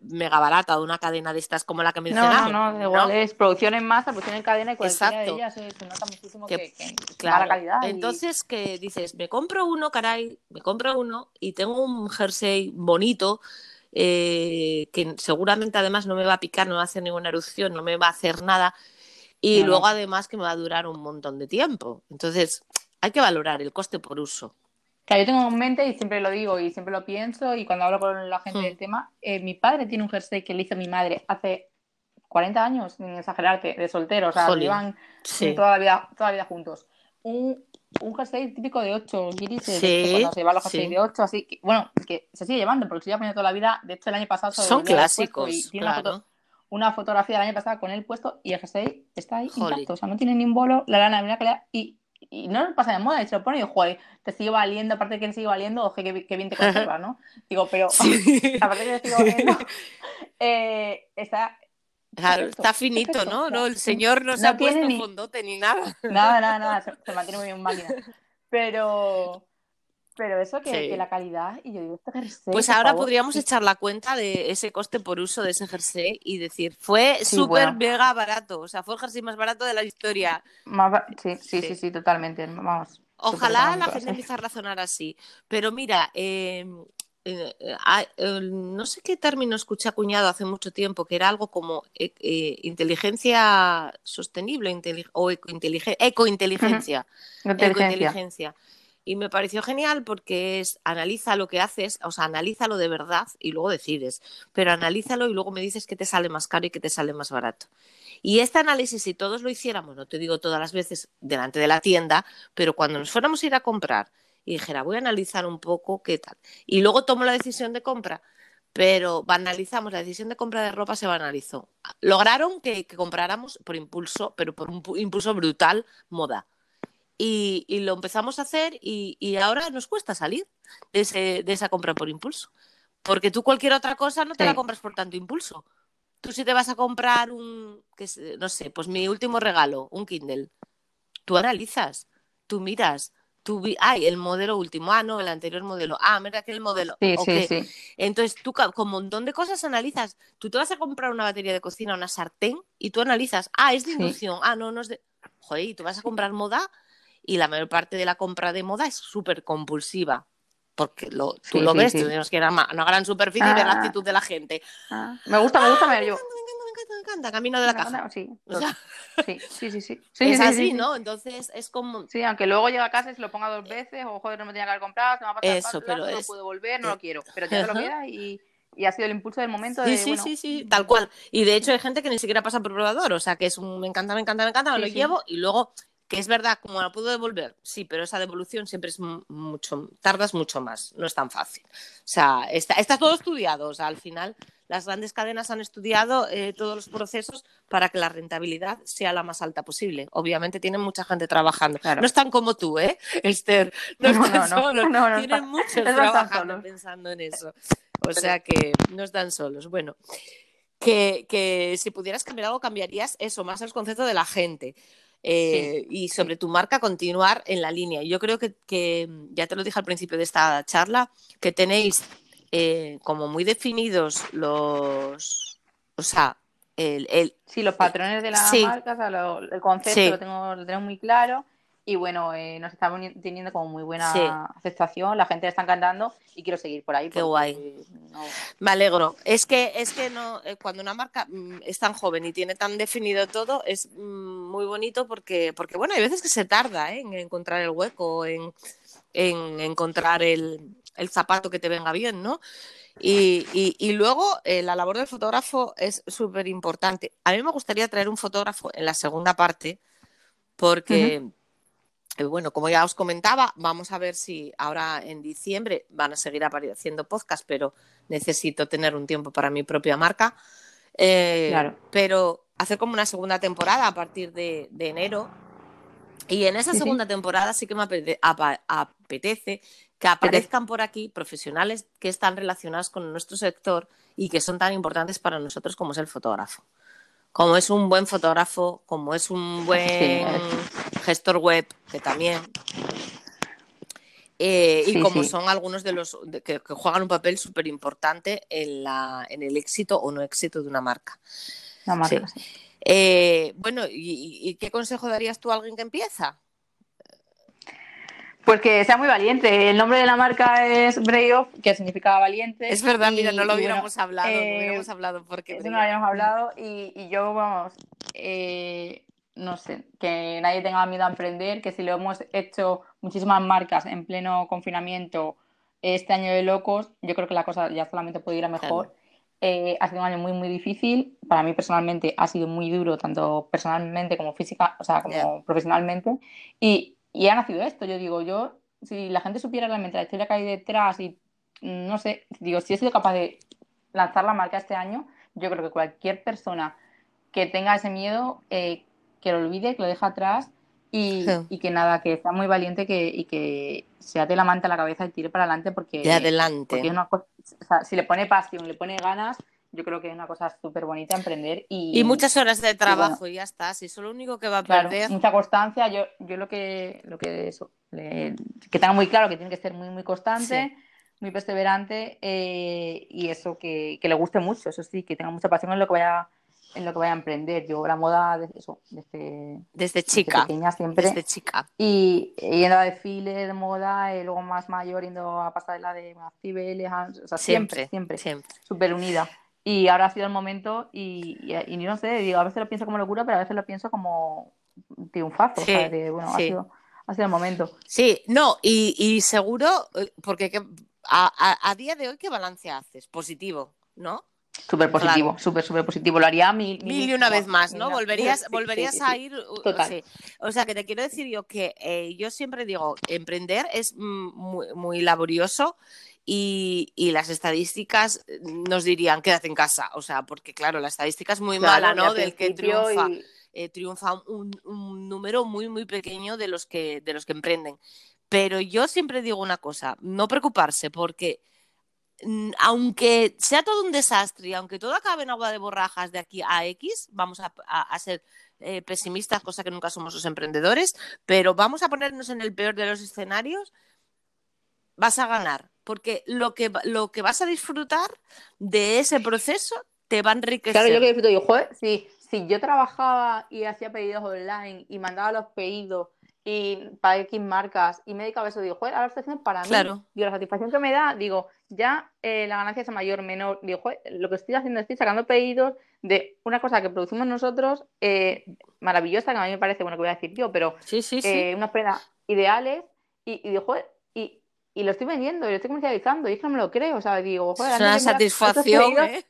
mega barata de una cadena de estas como la que mencionamos. No, no, igual es producción en masa, producción en cadena y cualquiera de ellas se, nota muchísimo que, claro. calidad. Entonces que dices, me compro uno, caray, me compro uno y tengo un jersey bonito eh, que seguramente además no me va a picar, no me va a hacer ninguna erupción, no me va a hacer nada y luego además que me va a durar un montón de tiempo. Entonces hay que valorar el coste por uso. Claro, yo tengo en mente y siempre lo digo y siempre lo pienso y cuando hablo con la gente del tema, eh, mi padre tiene un jersey que le hizo mi madre hace 40 años, sin exagerarte, de soltero, o sea, llevan toda, la vida, toda la vida juntos. Un, un jersey típico de 8 guiris, sí, cuando se lleva los jerseys de 8, así que, bueno, que se sigue llevando porque se lleva poniendo toda la vida. De hecho, el año pasado son clásicos. Y tiene una, foto, una, fotografía del año pasado con él puesto y el jersey está ahí intacto, o sea, no tiene ni un bolo, la lana de una calidad y y no pasa de moda, y se lo pone y joder, te sigue valiendo, aparte de que le sigue valiendo, oje, que, bien te conserva, ¿no? Digo, pero aparte de que te sigue valiendo, eh, está... Claro, está finito, ¿no? ¿no? El señor no, se ha puesto ni... fondote ni nada. Nada, nada, nada, [laughs] se, mantiene muy bien máquina. Pero, Pero eso que, la calidad, y yo digo, este jersey. Pues ahora podríamos echar la cuenta de ese coste por uso de ese jersey y decir, fue súper mega barato, o sea, fue el jersey más barato de la historia. sí, sí, sí, sí, totalmente. Vamos. Ojalá la gente empiece a razonar así. Pero mira, em, eh, eh, no sé qué término escuché acuñado hace mucho tiempo, que era algo como eh, inteligencia sostenible o ecointeligencia. ecointeligencia. Y me pareció genial porque es analiza lo que haces, o sea, analízalo de verdad y luego decides, pero analízalo y luego me dices que te sale más caro y que te sale más barato. Y este análisis, si todos lo hiciéramos, no te digo todas las veces delante de la tienda, pero cuando nos fuéramos a ir a comprar y dijera, voy a analizar un poco qué tal, y luego tomo la decisión de compra, pero banalizamos la decisión de compra de ropa se banalizó. Lograron que, que compráramos por impulso, pero por un impulso brutal, moda y, lo empezamos a hacer y, ahora nos cuesta salir de, esa compra por impulso. Porque tú cualquier otra cosa no te la compras por tanto impulso. Tú si te vas a comprar un, no sé, pues mi último regalo, un Kindle, tú analizas, tú miras, tú ay, el modelo último, ah, no, el anterior modelo, ah, mira que el modelo. Sí, sí, sí. Entonces tú con un montón de cosas analizas. Tú te vas a comprar una batería de cocina, una sartén, y tú analizas, ah, es de inducción, ah, no, no es de... Joder, y tú vas a comprar moda y la mayor parte de la compra de moda es súper compulsiva. Porque lo, tú lo ves, tenemos que ir a una gran superficie y ver la ah. actitud de la gente. Ah. Me gusta, me gusta ver yo. Me encanta, me encanta, me encanta, camino de la caja. [laughs] sí, sí, sí, sí, Es así, ¿no? Entonces es como. Sí, aunque luego llega a casa y se lo ponga dos veces, o joder, no me tenía que haber comprado, se me ha pasado Eso, pero no puedo volver, no lo quiero. Pero ya te lo queda y y ha sido el impulso del momento de, sí, sí, sí, tal cual. Y de hecho hay gente que ni siquiera pasa por probador, o sea, que es un me encanta, me encanta, me encanta, me lo llevo y luego que es verdad, como la puedo devolver, sí, pero esa devolución siempre es mucho, tardas mucho más, no es tan fácil. O sea, está, todo estudiado, o sea, al final las grandes cadenas han estudiado eh, todos los procesos para que la rentabilidad sea la más alta posible. Obviamente tienen mucha gente trabajando. No están como tú, ¿eh, Esther? No, están solos, tienen muchos [laughs] trabajando pensando en eso. O sea que no están solos. Bueno, que, que si pudieras cambiar algo, cambiarías eso, más el concepto de la gente. Eh, y sobre tu marca continuar en la línea. Yo creo que, ya te lo dije al principio de esta charla, que tenéis eh, como muy definidos los, o sea, el, el sí, los patrones de la marca, el concepto lo, tengo, lo tengo muy claro y bueno, eh, nos estamos teniendo como muy buena aceptación, la gente está encantando y quiero seguir por ahí. Qué guay. Me alegro. Es que, es que no, eh, cuando una marca mm, es tan joven y tiene tan definido todo, es mm, muy bonito porque, porque, bueno, hay veces que se tarda ¿eh? en encontrar el hueco, en, encontrar el, zapato que te venga bien, ¿no? Y, luego la labor del fotógrafo es súper importante. A mí me gustaría traer un fotógrafo en la segunda parte porque... bueno, como ya os comentaba, vamos a ver si ahora en diciembre van a seguir apareciendo podcast, pero necesito tener un tiempo para mi propia marca. Eh, claro. Pero hacer como una segunda temporada a partir de, enero. Y en esa segunda temporada sí que me apetece que aparezcan por aquí profesionales que están relacionados con nuestro sector y que son tan importantes para nosotros como es el fotógrafo como es un buen fotógrafo, como es un [laughs] buen gestor web, que también. Eh, y como son algunos de los que, juegan un papel súper importante en, en el éxito o no éxito de una marca. Eh, bueno, ¿y, qué consejo darías tú a alguien que empieza? Pues que sea muy valiente. El nombre de la marca es Brave que significa valiente. Es verdad, mira, no lo hubiéramos hablado, no eh, hubiéramos hablado porque. no lo habíamos hablado y, yo, vamos, eh, no sé, que nadie tenga miedo a emprender, que si lo hemos hecho muchísimas marcas en pleno confinamiento este año de locos, yo creo que la cosa ya solamente puede ir a mejor. Eh, ha sido un año muy, muy difícil. Para mí personalmente ha sido muy duro, tanto personalmente como física, o sea, como profesionalmente. Y y ha nacido esto. Yo digo, yo, si la gente supiera realmente la historia que hay detrás y mm, no sé, digo, si he sido capaz de lanzar la marca este año, yo creo que cualquier persona que tenga ese miedo, eh, que lo olvide, que lo deje atrás y, que nada, que sea muy valiente que, y que se ate la manta a la cabeza y tire para adelante porque, de adelante. Porque es una cosa, si le pone pasión, le pone ganas, yo creo que es una cosa súper bonita emprender y... Y muchas horas de trabajo y, ya está, si eso es lo único que va a perder. mucha constancia, yo, yo lo que, lo que eso, que tenga muy claro que tiene que ser muy, muy constante, muy perseverante eh, y eso, que, que, le guste mucho, eso sí, que tenga mucha pasión en lo que vaya en lo que vaya a emprender. Yo la moda, desde, eso, desde, desde chica. pequeña siempre. Desde chica. Y yendo a desfiles de moda, y luego más mayor yendo a pasarela de Cibeles, o sea, siempre, siempre, siempre. Súper unida. Y ahora ha sido el momento y, y, no sé, digo, a veces lo pienso como locura, pero a veces lo pienso como triunfazo. bueno, ha, sido, ha sido el momento. Sí, no, y, y seguro, eh, porque a, a, a día de hoy, ¿qué balance haces? Positivo, ¿no? Súper positivo, súper, súper positivo. Lo haría mil, mil, y una vez más, ¿no? Volverías, volverías a ir. Total. O sea, que te quiero decir yo que eh, yo siempre digo, emprender es muy, muy laborioso y, y, las estadísticas nos dirían, quédate en casa. O sea, porque claro, la estadística es muy mala, ¿no? Del que triunfa. Eh, triunfa un, un, número muy, muy pequeño de los, que, de los que emprenden. Pero yo siempre digo una cosa, no preocuparse, porque aunque sea todo un desastre y aunque todo acabe en agua de borrajas de aquí a X, vamos a, ser eh, pesimistas, cosa que nunca somos los emprendedores, pero vamos a ponernos en el peor de los escenarios, vas a ganar, porque lo que, lo que vas a disfrutar de ese proceso te va a enriquecer. Claro, yo que disfruto, yo, joder, si, si yo trabajaba y hacía pedidos online y mandaba los pedidos y para X marcas y me dedicaba a eso, digo, joder, ahora lo estoy haciendo para mí. Claro. Digo, la satisfacción que me da, digo, ya eh, la ganancia es mayor, menor. Digo, joder, lo que estoy haciendo, estoy sacando pedidos de una cosa que producimos nosotros, eh, maravillosa, que a mí me parece, bueno, que voy a decir yo, pero sí, sí, eh, unas prendas ideales y, y digo, joder, y, lo estoy vendiendo y lo estoy comercializando y es que no me lo creo, o sea, digo, joder, es una satisfacción, ¿eh?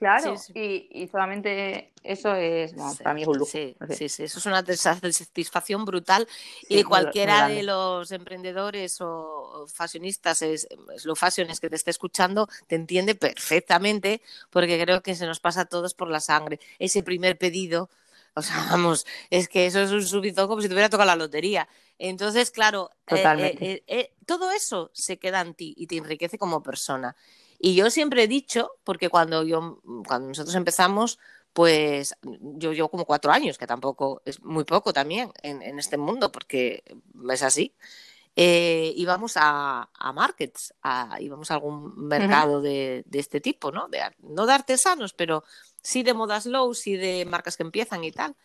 Claro, Y, y, solamente eso es, para mí es un lujo. Sí, sí, sí, eso es una satisfacción brutal y cualquiera de los emprendedores o fashionistas, es, lo fashiones que te esté escuchando, te entiende perfectamente porque creo que se nos pasa a todos por la sangre. Ese primer pedido, o sea, vamos, es que eso es un subidón como si te hubiera tocado la lotería. Entonces, claro, eh, eh, eh, todo eso se queda en ti y te enriquece como persona. Y yo siempre he dicho, porque cuando, yo, cuando nosotros empezamos, pues yo llevo como cuatro años, que tampoco es muy poco también en, este mundo, porque es así. Eh, íbamos a, a markets, a, íbamos a algún mercado de, de, este tipo, ¿no? De, no de artesanos, pero sí de modas low, sí de marcas que empiezan y tal.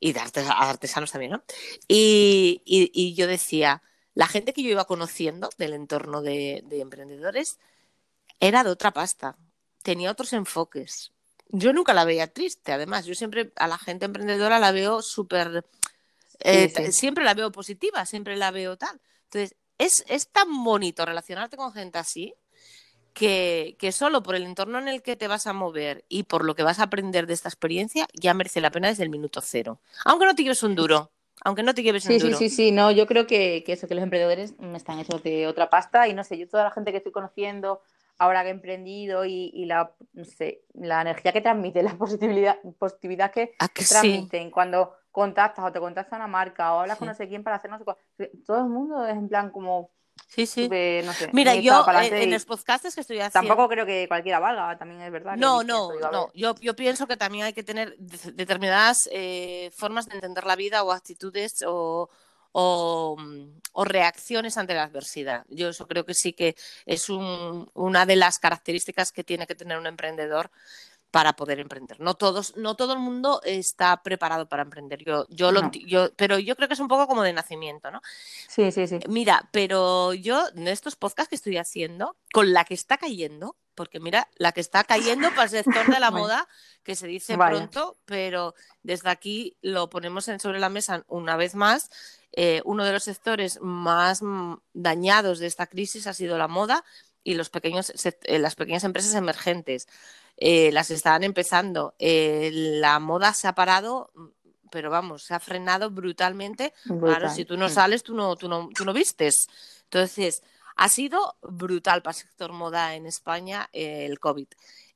Y de artesanos también, ¿no? Y, y, yo decía, la gente que yo iba conociendo del entorno de, de emprendedores, era de otra pasta, tenía otros enfoques. Yo nunca la veía triste, además, yo siempre a la gente emprendedora la veo súper, eh, siempre la veo positiva, siempre la veo tal. Entonces, es, es tan bonito relacionarte con gente así que, que, solo por el entorno en el que te vas a mover y por lo que vas a aprender de esta experiencia ya merece la pena desde el minuto cero. Aunque no te lleves un duro. Aunque no te lleves un duro. Sí, sí, sí, no, yo creo que, que, eso, que los emprendedores están hechos de otra pasta y no sé, yo toda la gente que estoy conociendo ahora que he emprendido y, la, la energía que transmite, la positividad, positividad que, transmiten cuando contactas o te contacta una marca o hablas con no sé quién para hacer no sé Todo el mundo es en plan como... Sí, sí. Mira, yo en, los podcasts que estoy haciendo... Tampoco creo que cualquiera valga, también es verdad. No, no, no. Yo, yo pienso que también hay que tener determinadas eh, formas de entender la vida o actitudes o, Mm, o, reacciones ante la adversidad. Yo eso creo que sí que es una de las características que tiene que tener un emprendedor para poder emprender. No todos, no todo el mundo está preparado para emprender. Yo, yo, yo, pero yo creo que es un poco como de nacimiento, ¿no? Sí, sí, sí. Mira, pero yo en estos podcasts que estoy haciendo, con la que está cayendo, porque mira, la que está cayendo para el sector de [laughs] la moda, que se dice pronto, pero desde aquí lo ponemos sobre la mesa una vez más eh, uno de los sectores más mm, dañados de esta crisis ha sido la moda y los pequeños, eh, las pequeñas empresas emergentes. Eh, las están empezando. la moda se ha parado, mm, pero vamos, se ha frenado brutalmente. Claro, si tú no sales, tú no, tú no, tú no vistes. Entonces, ha sido brutal para el sector moda en España el COVID.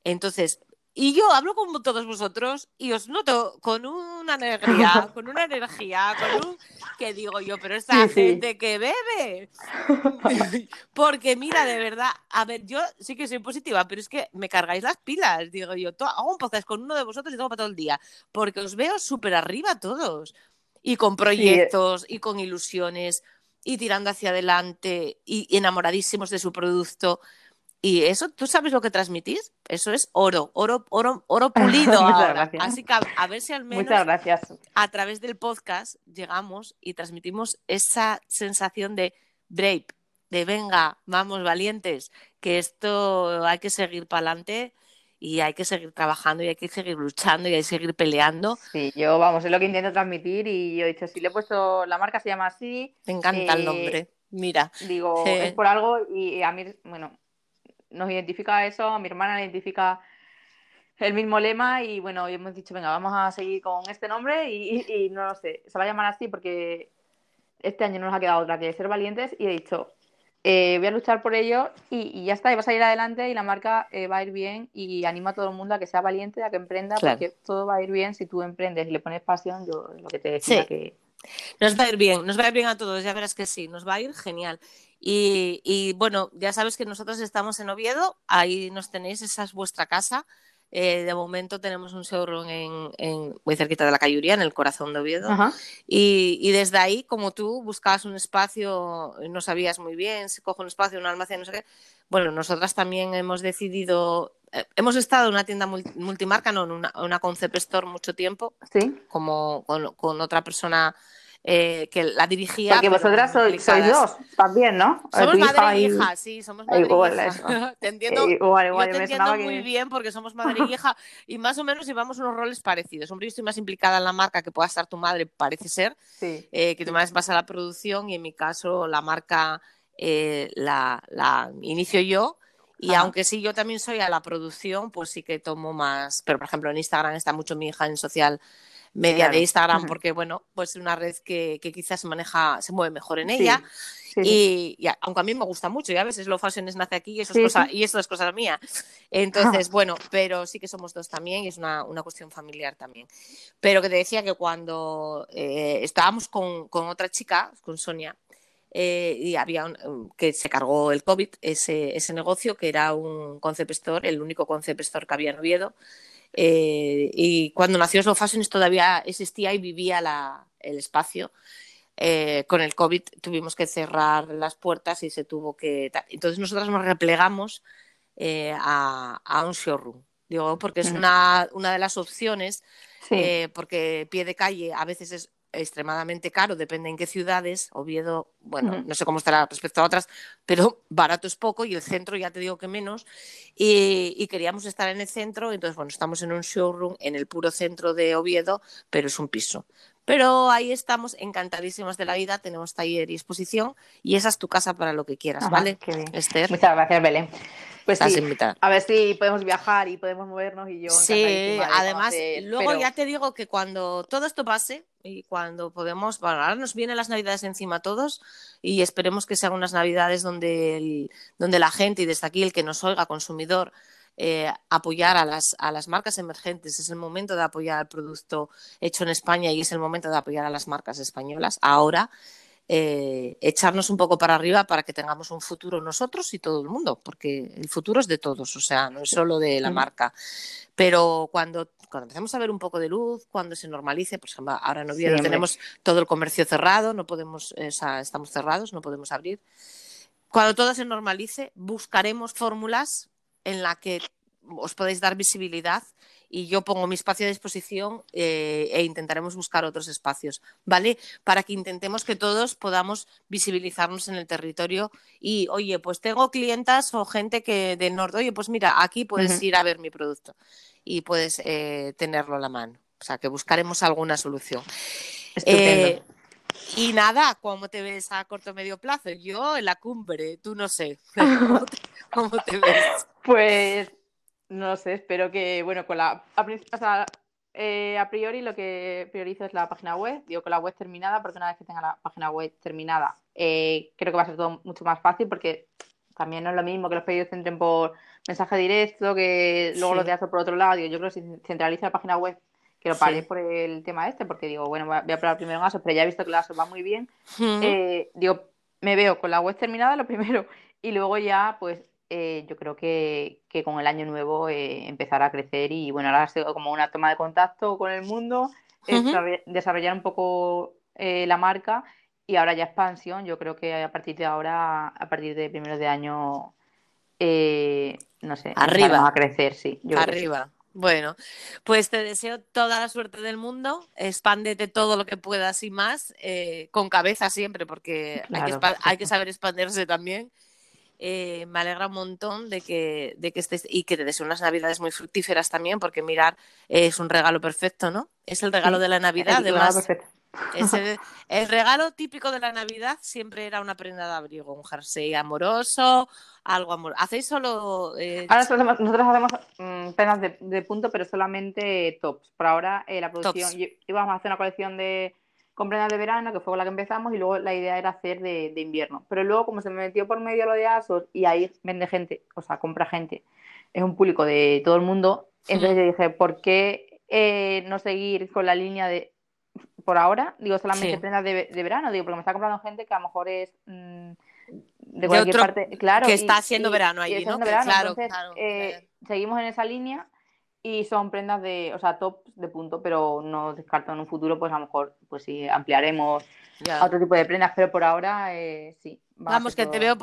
Entonces, y yo hablo con todos vosotros y os noto con una alegría, [laughs] con una energía, con un que digo yo, pero esta gente que bebe. [laughs] Porque mira, de verdad, a ver, yo sí que soy positiva, pero es que me cargáis las pilas, digo yo, hago un podcast con uno de vosotros y tengo para todo el día, porque os veo súper arriba todos. Y con proyectos y con ilusiones y tirando hacia adelante y enamoradísimos de su producto. Y eso, ¿tú sabes lo que transmitís? Eso es oro, oro, oro, oro [laughs] pulido ahora. Así que a, ver si al menos a través del podcast llegamos y transmitimos esa sensación de brave, de venga, vamos valientes, que esto hay que seguir para adelante y hay que seguir trabajando y hay que seguir luchando y hay que seguir peleando. Sí, yo vamos, es lo que intento transmitir y yo he dicho, si le he puesto, la marca se llama así. Me encanta el nombre, mira. Digo, [laughs] es por algo y a mí, bueno, nos identifica eso, a mi hermana le identifica el mismo lema y bueno, hemos dicho, venga, vamos a seguir con este nombre y, no lo sé, se va a llamar así porque este año nos ha quedado otra que ser valientes y he dicho, eh, voy a luchar por ello y, ya está, y vas a ir adelante y la marca eh, va a ir bien y animo a todo el mundo a que sea valiente, a que emprenda, porque todo va a ir bien si tú emprendes y le pones pasión, yo lo que te decía que... Nos va a ir bien, nos va a ir bien a todos, ya verás que sí, nos va a ir genial. Y, bueno, ya sabes que nosotros estamos en Oviedo, ahí nos tenéis, esa es vuestra casa. Eh, de momento tenemos un showroom en, muy cerquita de la Cayuría, en el corazón de Oviedo. Y, desde ahí, como tú buscabas un espacio, no sabías muy bien si cojo un espacio, un almacén, no sé qué. Bueno, nosotras también hemos decidido, eh, hemos estado en una tienda multimarca, no, en una, una Concept Store mucho tiempo, ¿Sí? como con, con otra persona eh, que la dirigía. Porque vosotras sois, dos también, ¿no? Somos madre y hija, sí, somos madre y hija. te entiendo, igual, igual, yo te entiendo muy bien porque somos madre y hija y más o menos llevamos unos roles parecidos. Hombre, yo estoy más implicada en la marca que pueda estar tu madre, parece ser, sí. eh, que tu madre pasa a la producción y en mi caso la marca eh, la, la inicio yo. Y aunque sí, yo también soy a la producción, pues sí que tomo más. Pero, por ejemplo, en Instagram está mucho mi hija en social media de Instagram, porque bueno, pues es una red que, quizás se maneja, se mueve mejor en ella. y, aunque a mí me gusta mucho, y a veces lo fashion nace aquí y eso es cosa, y eso es cosa mía. [laughs] Entonces, bueno, pero sí que somos dos también y es una, cuestión familiar también. Pero que te decía que cuando eh, estábamos con, otra chica, con Sonia, eh, y había que se cargó el COVID, ese, ese negocio, que era un concept store, el único concept store que había en Oviedo, eh, y cuando nació Slow Fashion todavía existía y vivía el espacio. Eh, con el COVID tuvimos que cerrar las puertas y se tuvo que... Entonces nosotras nos replegamos eh, a, un showroom. Digo, porque es una, una de las opciones, porque pie de calle a veces es extremadamente caro, depende en qué ciudades. Oviedo, bueno, no sé cómo estará respecto a otras, pero barato es poco y el centro ya te digo que menos. Y, queríamos estar en el centro, entonces, bueno, estamos en un showroom en el puro centro de Oviedo, pero es un piso. Pero ahí estamos encantadísimas de la vida, tenemos taller y exposición y esa es tu casa para lo que quieras, ¿vale? Esther. Muchas gracias, Belén. Pues sí, a ver si podemos viajar y podemos movernos y yo. Sí, además, luego ya te digo que cuando todo esto pase y cuando podemos, bueno, ahora nos vienen las navidades encima a todos y esperemos que sean unas navidades donde, donde la gente y desde aquí el que nos oiga, consumidor, eh, apoyar a las, a las marcas emergentes. Es el momento de apoyar al producto hecho en España y es el momento de apoyar a las marcas españolas ahora eh, echarnos un poco para arriba para que tengamos un futuro nosotros y todo el mundo, porque el futuro es de todos, o sea, no es solo de la marca. Pero cuando, cuando empezamos a ver un poco de luz, cuando se normalice, por ejemplo, ahora en Oviedo tenemos todo el comercio cerrado, no podemos, o sea, estamos cerrados, no podemos abrir. Cuando todo se normalice, buscaremos fórmulas en las que os podéis dar visibilidad y yo pongo mi espacio a disposición eh, e intentaremos buscar otros espacios, ¿vale? Para que intentemos que todos podamos visibilizarnos en el territorio y, oye, pues tengo clientas o gente que de norte, oye, pues mira, aquí puedes ir a ver mi producto y puedes eh, tenerlo a la mano. O sea, que buscaremos alguna solución. Eh, y nada, ¿cómo te ves a corto o medio plazo? Yo en la cumbre, tú no sé. [laughs] ¿Cómo te ves? Pues no sé, espero que, bueno, con la. A, eh, a priori lo que priorizo es la página web. Digo que la web terminada, porque una vez que tenga la página web terminada, eh, creo que va a ser todo mucho más fácil porque también no es lo mismo que los pedidos entren por mensaje directo, que luego los de por otro lado. yo creo que si centraliza la página web, que lo paré por el tema este, porque digo, bueno, voy a, probar primero en ASOS, pero ya he visto que la ASOS va muy bien. Eh, digo, me veo con la web terminada lo primero [laughs] y luego ya, pues eh, yo creo que, con el año nuevo eh, empezará a crecer y bueno, ahora ha sido como una toma de contacto con el mundo, desarrollar un poco eh, la marca y ahora ya expansión. Yo creo que a partir de ahora, a partir de primeros de año, no sé, arriba a crecer, sí. arriba. Bueno, pues te deseo toda la suerte del mundo, expándete todo lo que puedas y más, con cabeza siempre, porque hay, que, hay, que, saber expandirse también eh, me alegra un montón de que, de que estés y que te des unas navidades muy fructíferas también, porque mirar es un regalo perfecto, ¿no? Es el regalo de la Navidad, además. El, regalo típico de la Navidad siempre era una prenda de abrigo, un jersey amoroso, algo amoroso. ¿Hacéis solo...? Eh, ahora nosotros hacemos mm, prendas de, punto, pero solamente tops. Por ahora eh, la producción... Íbamos a hacer una colección de con prendas de verano, que fue con la que empezamos, y luego la idea era hacer de, invierno. Pero luego, como se me metió por medio lo de ASOS y ahí vende gente, o sea, compra gente, es un público de todo el mundo, entonces yo dije, ¿por qué eh, no seguir con la línea de, por ahora, digo, solamente prendas de, verano? Digo, porque me está comprando gente que a lo mejor es... Mm, de cualquier parte, claro. Que está haciendo verano ahí, ¿no? claro, eh, seguimos en esa línea y son prendas de, o sea, tops de punto, pero no descarto en un futuro, pues a lo mejor, pues sí, ampliaremos a otro tipo de prendas, pero por ahora eh, sí. Vamos, que te veo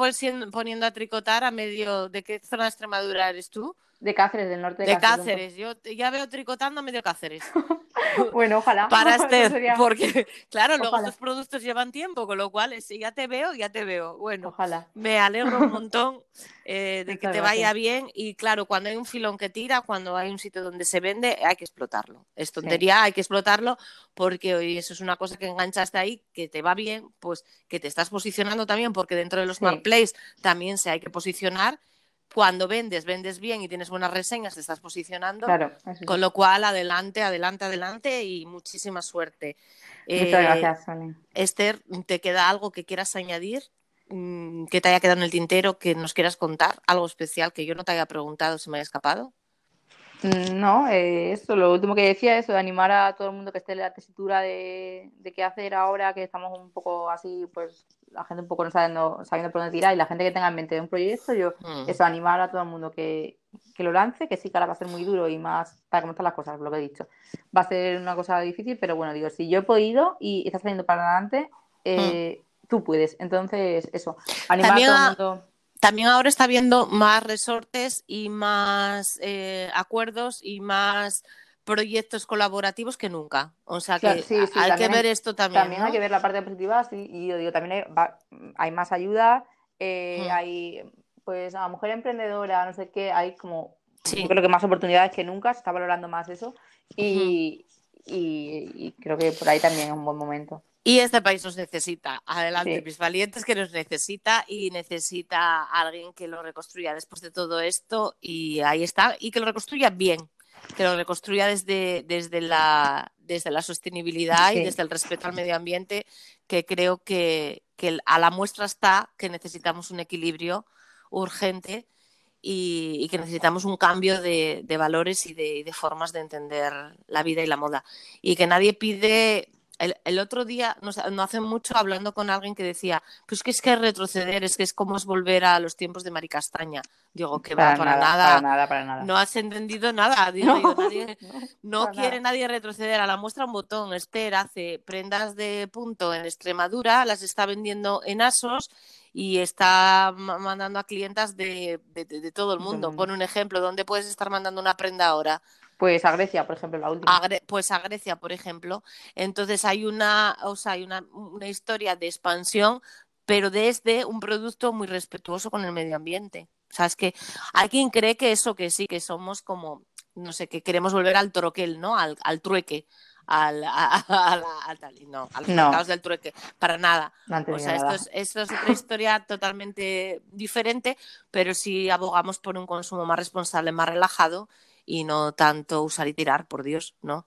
poniendo a tricotar a medio, ¿de qué zona de Extremadura eres tú? De Cáceres, del norte de, de Cáceres. Yo ya veo tricotando a medio Cáceres. [laughs] bueno, ojalá. [laughs] Para [laughs] Esther, porque claro, luego estos productos llevan tiempo, con lo cual si ya te veo, ya te veo. Bueno, ojalá. Me alegro un montón eh, de que te vaya bien y claro, cuando hay un filón que tira, cuando hay un sitio donde se vende, hay que explotarlo. Es tontería, hay que explotarlo porque hoy eso es una cosa que enganchaste ahí, que te va bien, pues que te estás posicionando también, porque dentro de los sí. marketplace también se hay que posicionar cuando vendes, vendes bien y tienes buenas reseñas, te estás posicionando. Claro, con lo cual, adelante, adelante, adelante y muchísima suerte. Muchas eh, gracias, Esther, ¿te queda algo que quieras añadir? Mm, que te haya quedado en el tintero, que nos quieras contar? ¿Algo especial que yo no te haya preguntado, se me haya escapado? Mm, no, eh, eso, lo último que decía, eso, de animar a todo el mundo que esté en la tesitura de, de qué hacer ahora, que estamos un poco así, pues la gente un poco no sabiendo, sabiendo por dónde tirar y la gente que tenga en mente un proyecto, yo, mm. eso, animar a todo el mundo que, que, lo lance, que sí que ahora va a ser muy duro y más para cómo están las cosas, lo que he dicho. Va a ser una cosa difícil, pero bueno, digo, si yo he podido y estás saliendo para adelante, eh, mm. tú puedes. Entonces, eso, animar a todo el mundo también ahora está habiendo más resortes y más eh, acuerdos y más proyectos colaborativos que nunca. O sea que hay que ver esto también. También hay que ver la parte positiva, sí, y yo digo, también hay, más ayuda, eh, hay pues a mujer emprendedora, no sé qué, hay como creo que más oportunidades que nunca, se está valorando más eso y, y creo que por ahí también es un buen momento. Y este país nos necesita. Adelante, mis valientes, que nos necesita y necesita a alguien que lo reconstruya después de todo esto. Y ahí está. Y que lo reconstruya bien. Que lo reconstruya desde, desde, la, desde la sostenibilidad y desde el respeto al medio ambiente, que creo que, a la muestra está que necesitamos un equilibrio urgente y, que necesitamos un cambio de, valores y de, de, formas de entender la vida y la moda. Y que nadie pide el, otro día, no, hace mucho, hablando con alguien que decía, pues que es que retroceder, es que es como es volver a los tiempos de Maricastaña. Digo, que para, va, para nada, nada, para nada, No has entendido nada. [laughs] no, quiere nadie retroceder. A la muestra un botón. Esther hace prendas de punto en Extremadura, las está vendiendo en Asos y está mandando a clientas de, de todo el mundo. Pon un ejemplo, ¿dónde puedes estar mandando una prenda ahora? Pues a Grecia, por ejemplo, la última. pues a Grecia, por ejemplo. Entonces hay una, o sea, hay una, una historia de expansión, pero desde un producto muy respetuoso con el medio ambiente. O sea, es que hay quien cree que eso, que sí, que somos como, no sé, que queremos volver al troquel, ¿no? Al, al trueque. Al, a, no, a los mercados del trueque, para nada. o sea, esto es, esto es, otra historia totalmente diferente, pero sí abogamos por un consumo más responsable, más relajado y no tanto usar y tirar, por Dios, ¿no?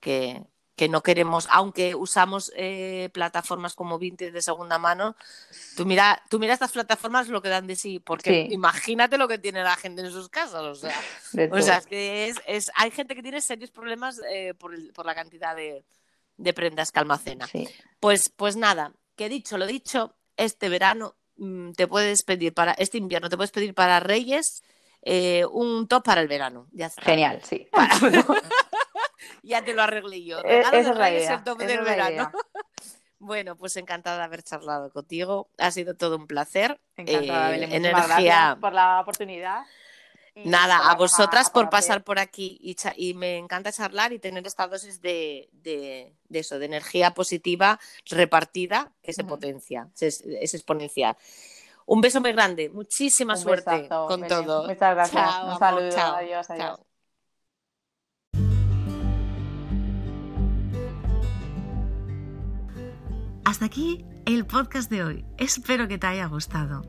Que, que no queremos, aunque usamos eh, plataformas como Vinted de segunda mano, tú mira, tú mira estas plataformas lo que dan de sí, porque imagínate lo que tiene la gente en sus casas, o sea, [laughs] o sea es que es, hay gente que tiene serios problemas eh, por, la cantidad de, prendas que almacena. Pues, pues nada, que dicho lo dicho, este verano mm, te puedes pedir para, este invierno te puedes pedir para Reyes eh, un top para el verano. Ya Genial, sí. [laughs] [laughs] [laughs] ya te lo arreglé yo. Eh, esa es el top del verano. Bueno, pues encantada de haber charlado contigo. Ha sido todo un placer. Encantada, eh, energía... por la oportunidad. Nada, a vosotras por pasar por aquí y, me encanta charlar y tener esta dosis de, eso, de energía positiva repartida que se potencia, es, exponencial. Un beso muy grande, muchísima suerte con todo. Muchas gracias. Un saludo, adiós, adiós. Hasta aquí el podcast de hoy. Espero que te haya gustado.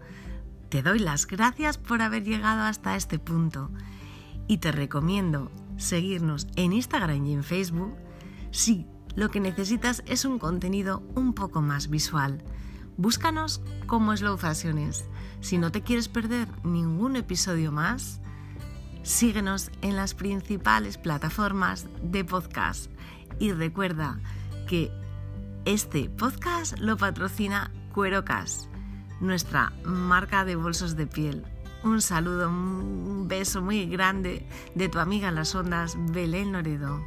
Te doy las gracias por haber llegado hasta este punto y te recomiendo seguirnos en Instagram y en Facebook si lo que necesitas es un contenido un poco más visual. Búscanos como Slow Fashions. Si no te quieres perder ningún episodio más, síguenos en las principales plataformas de podcast y recuerda que este podcast lo patrocina Cuerocas, nuestra marca de bolsos de piel. Un saludo, un beso muy grande de tu amiga en las ondas, Belén Loredo.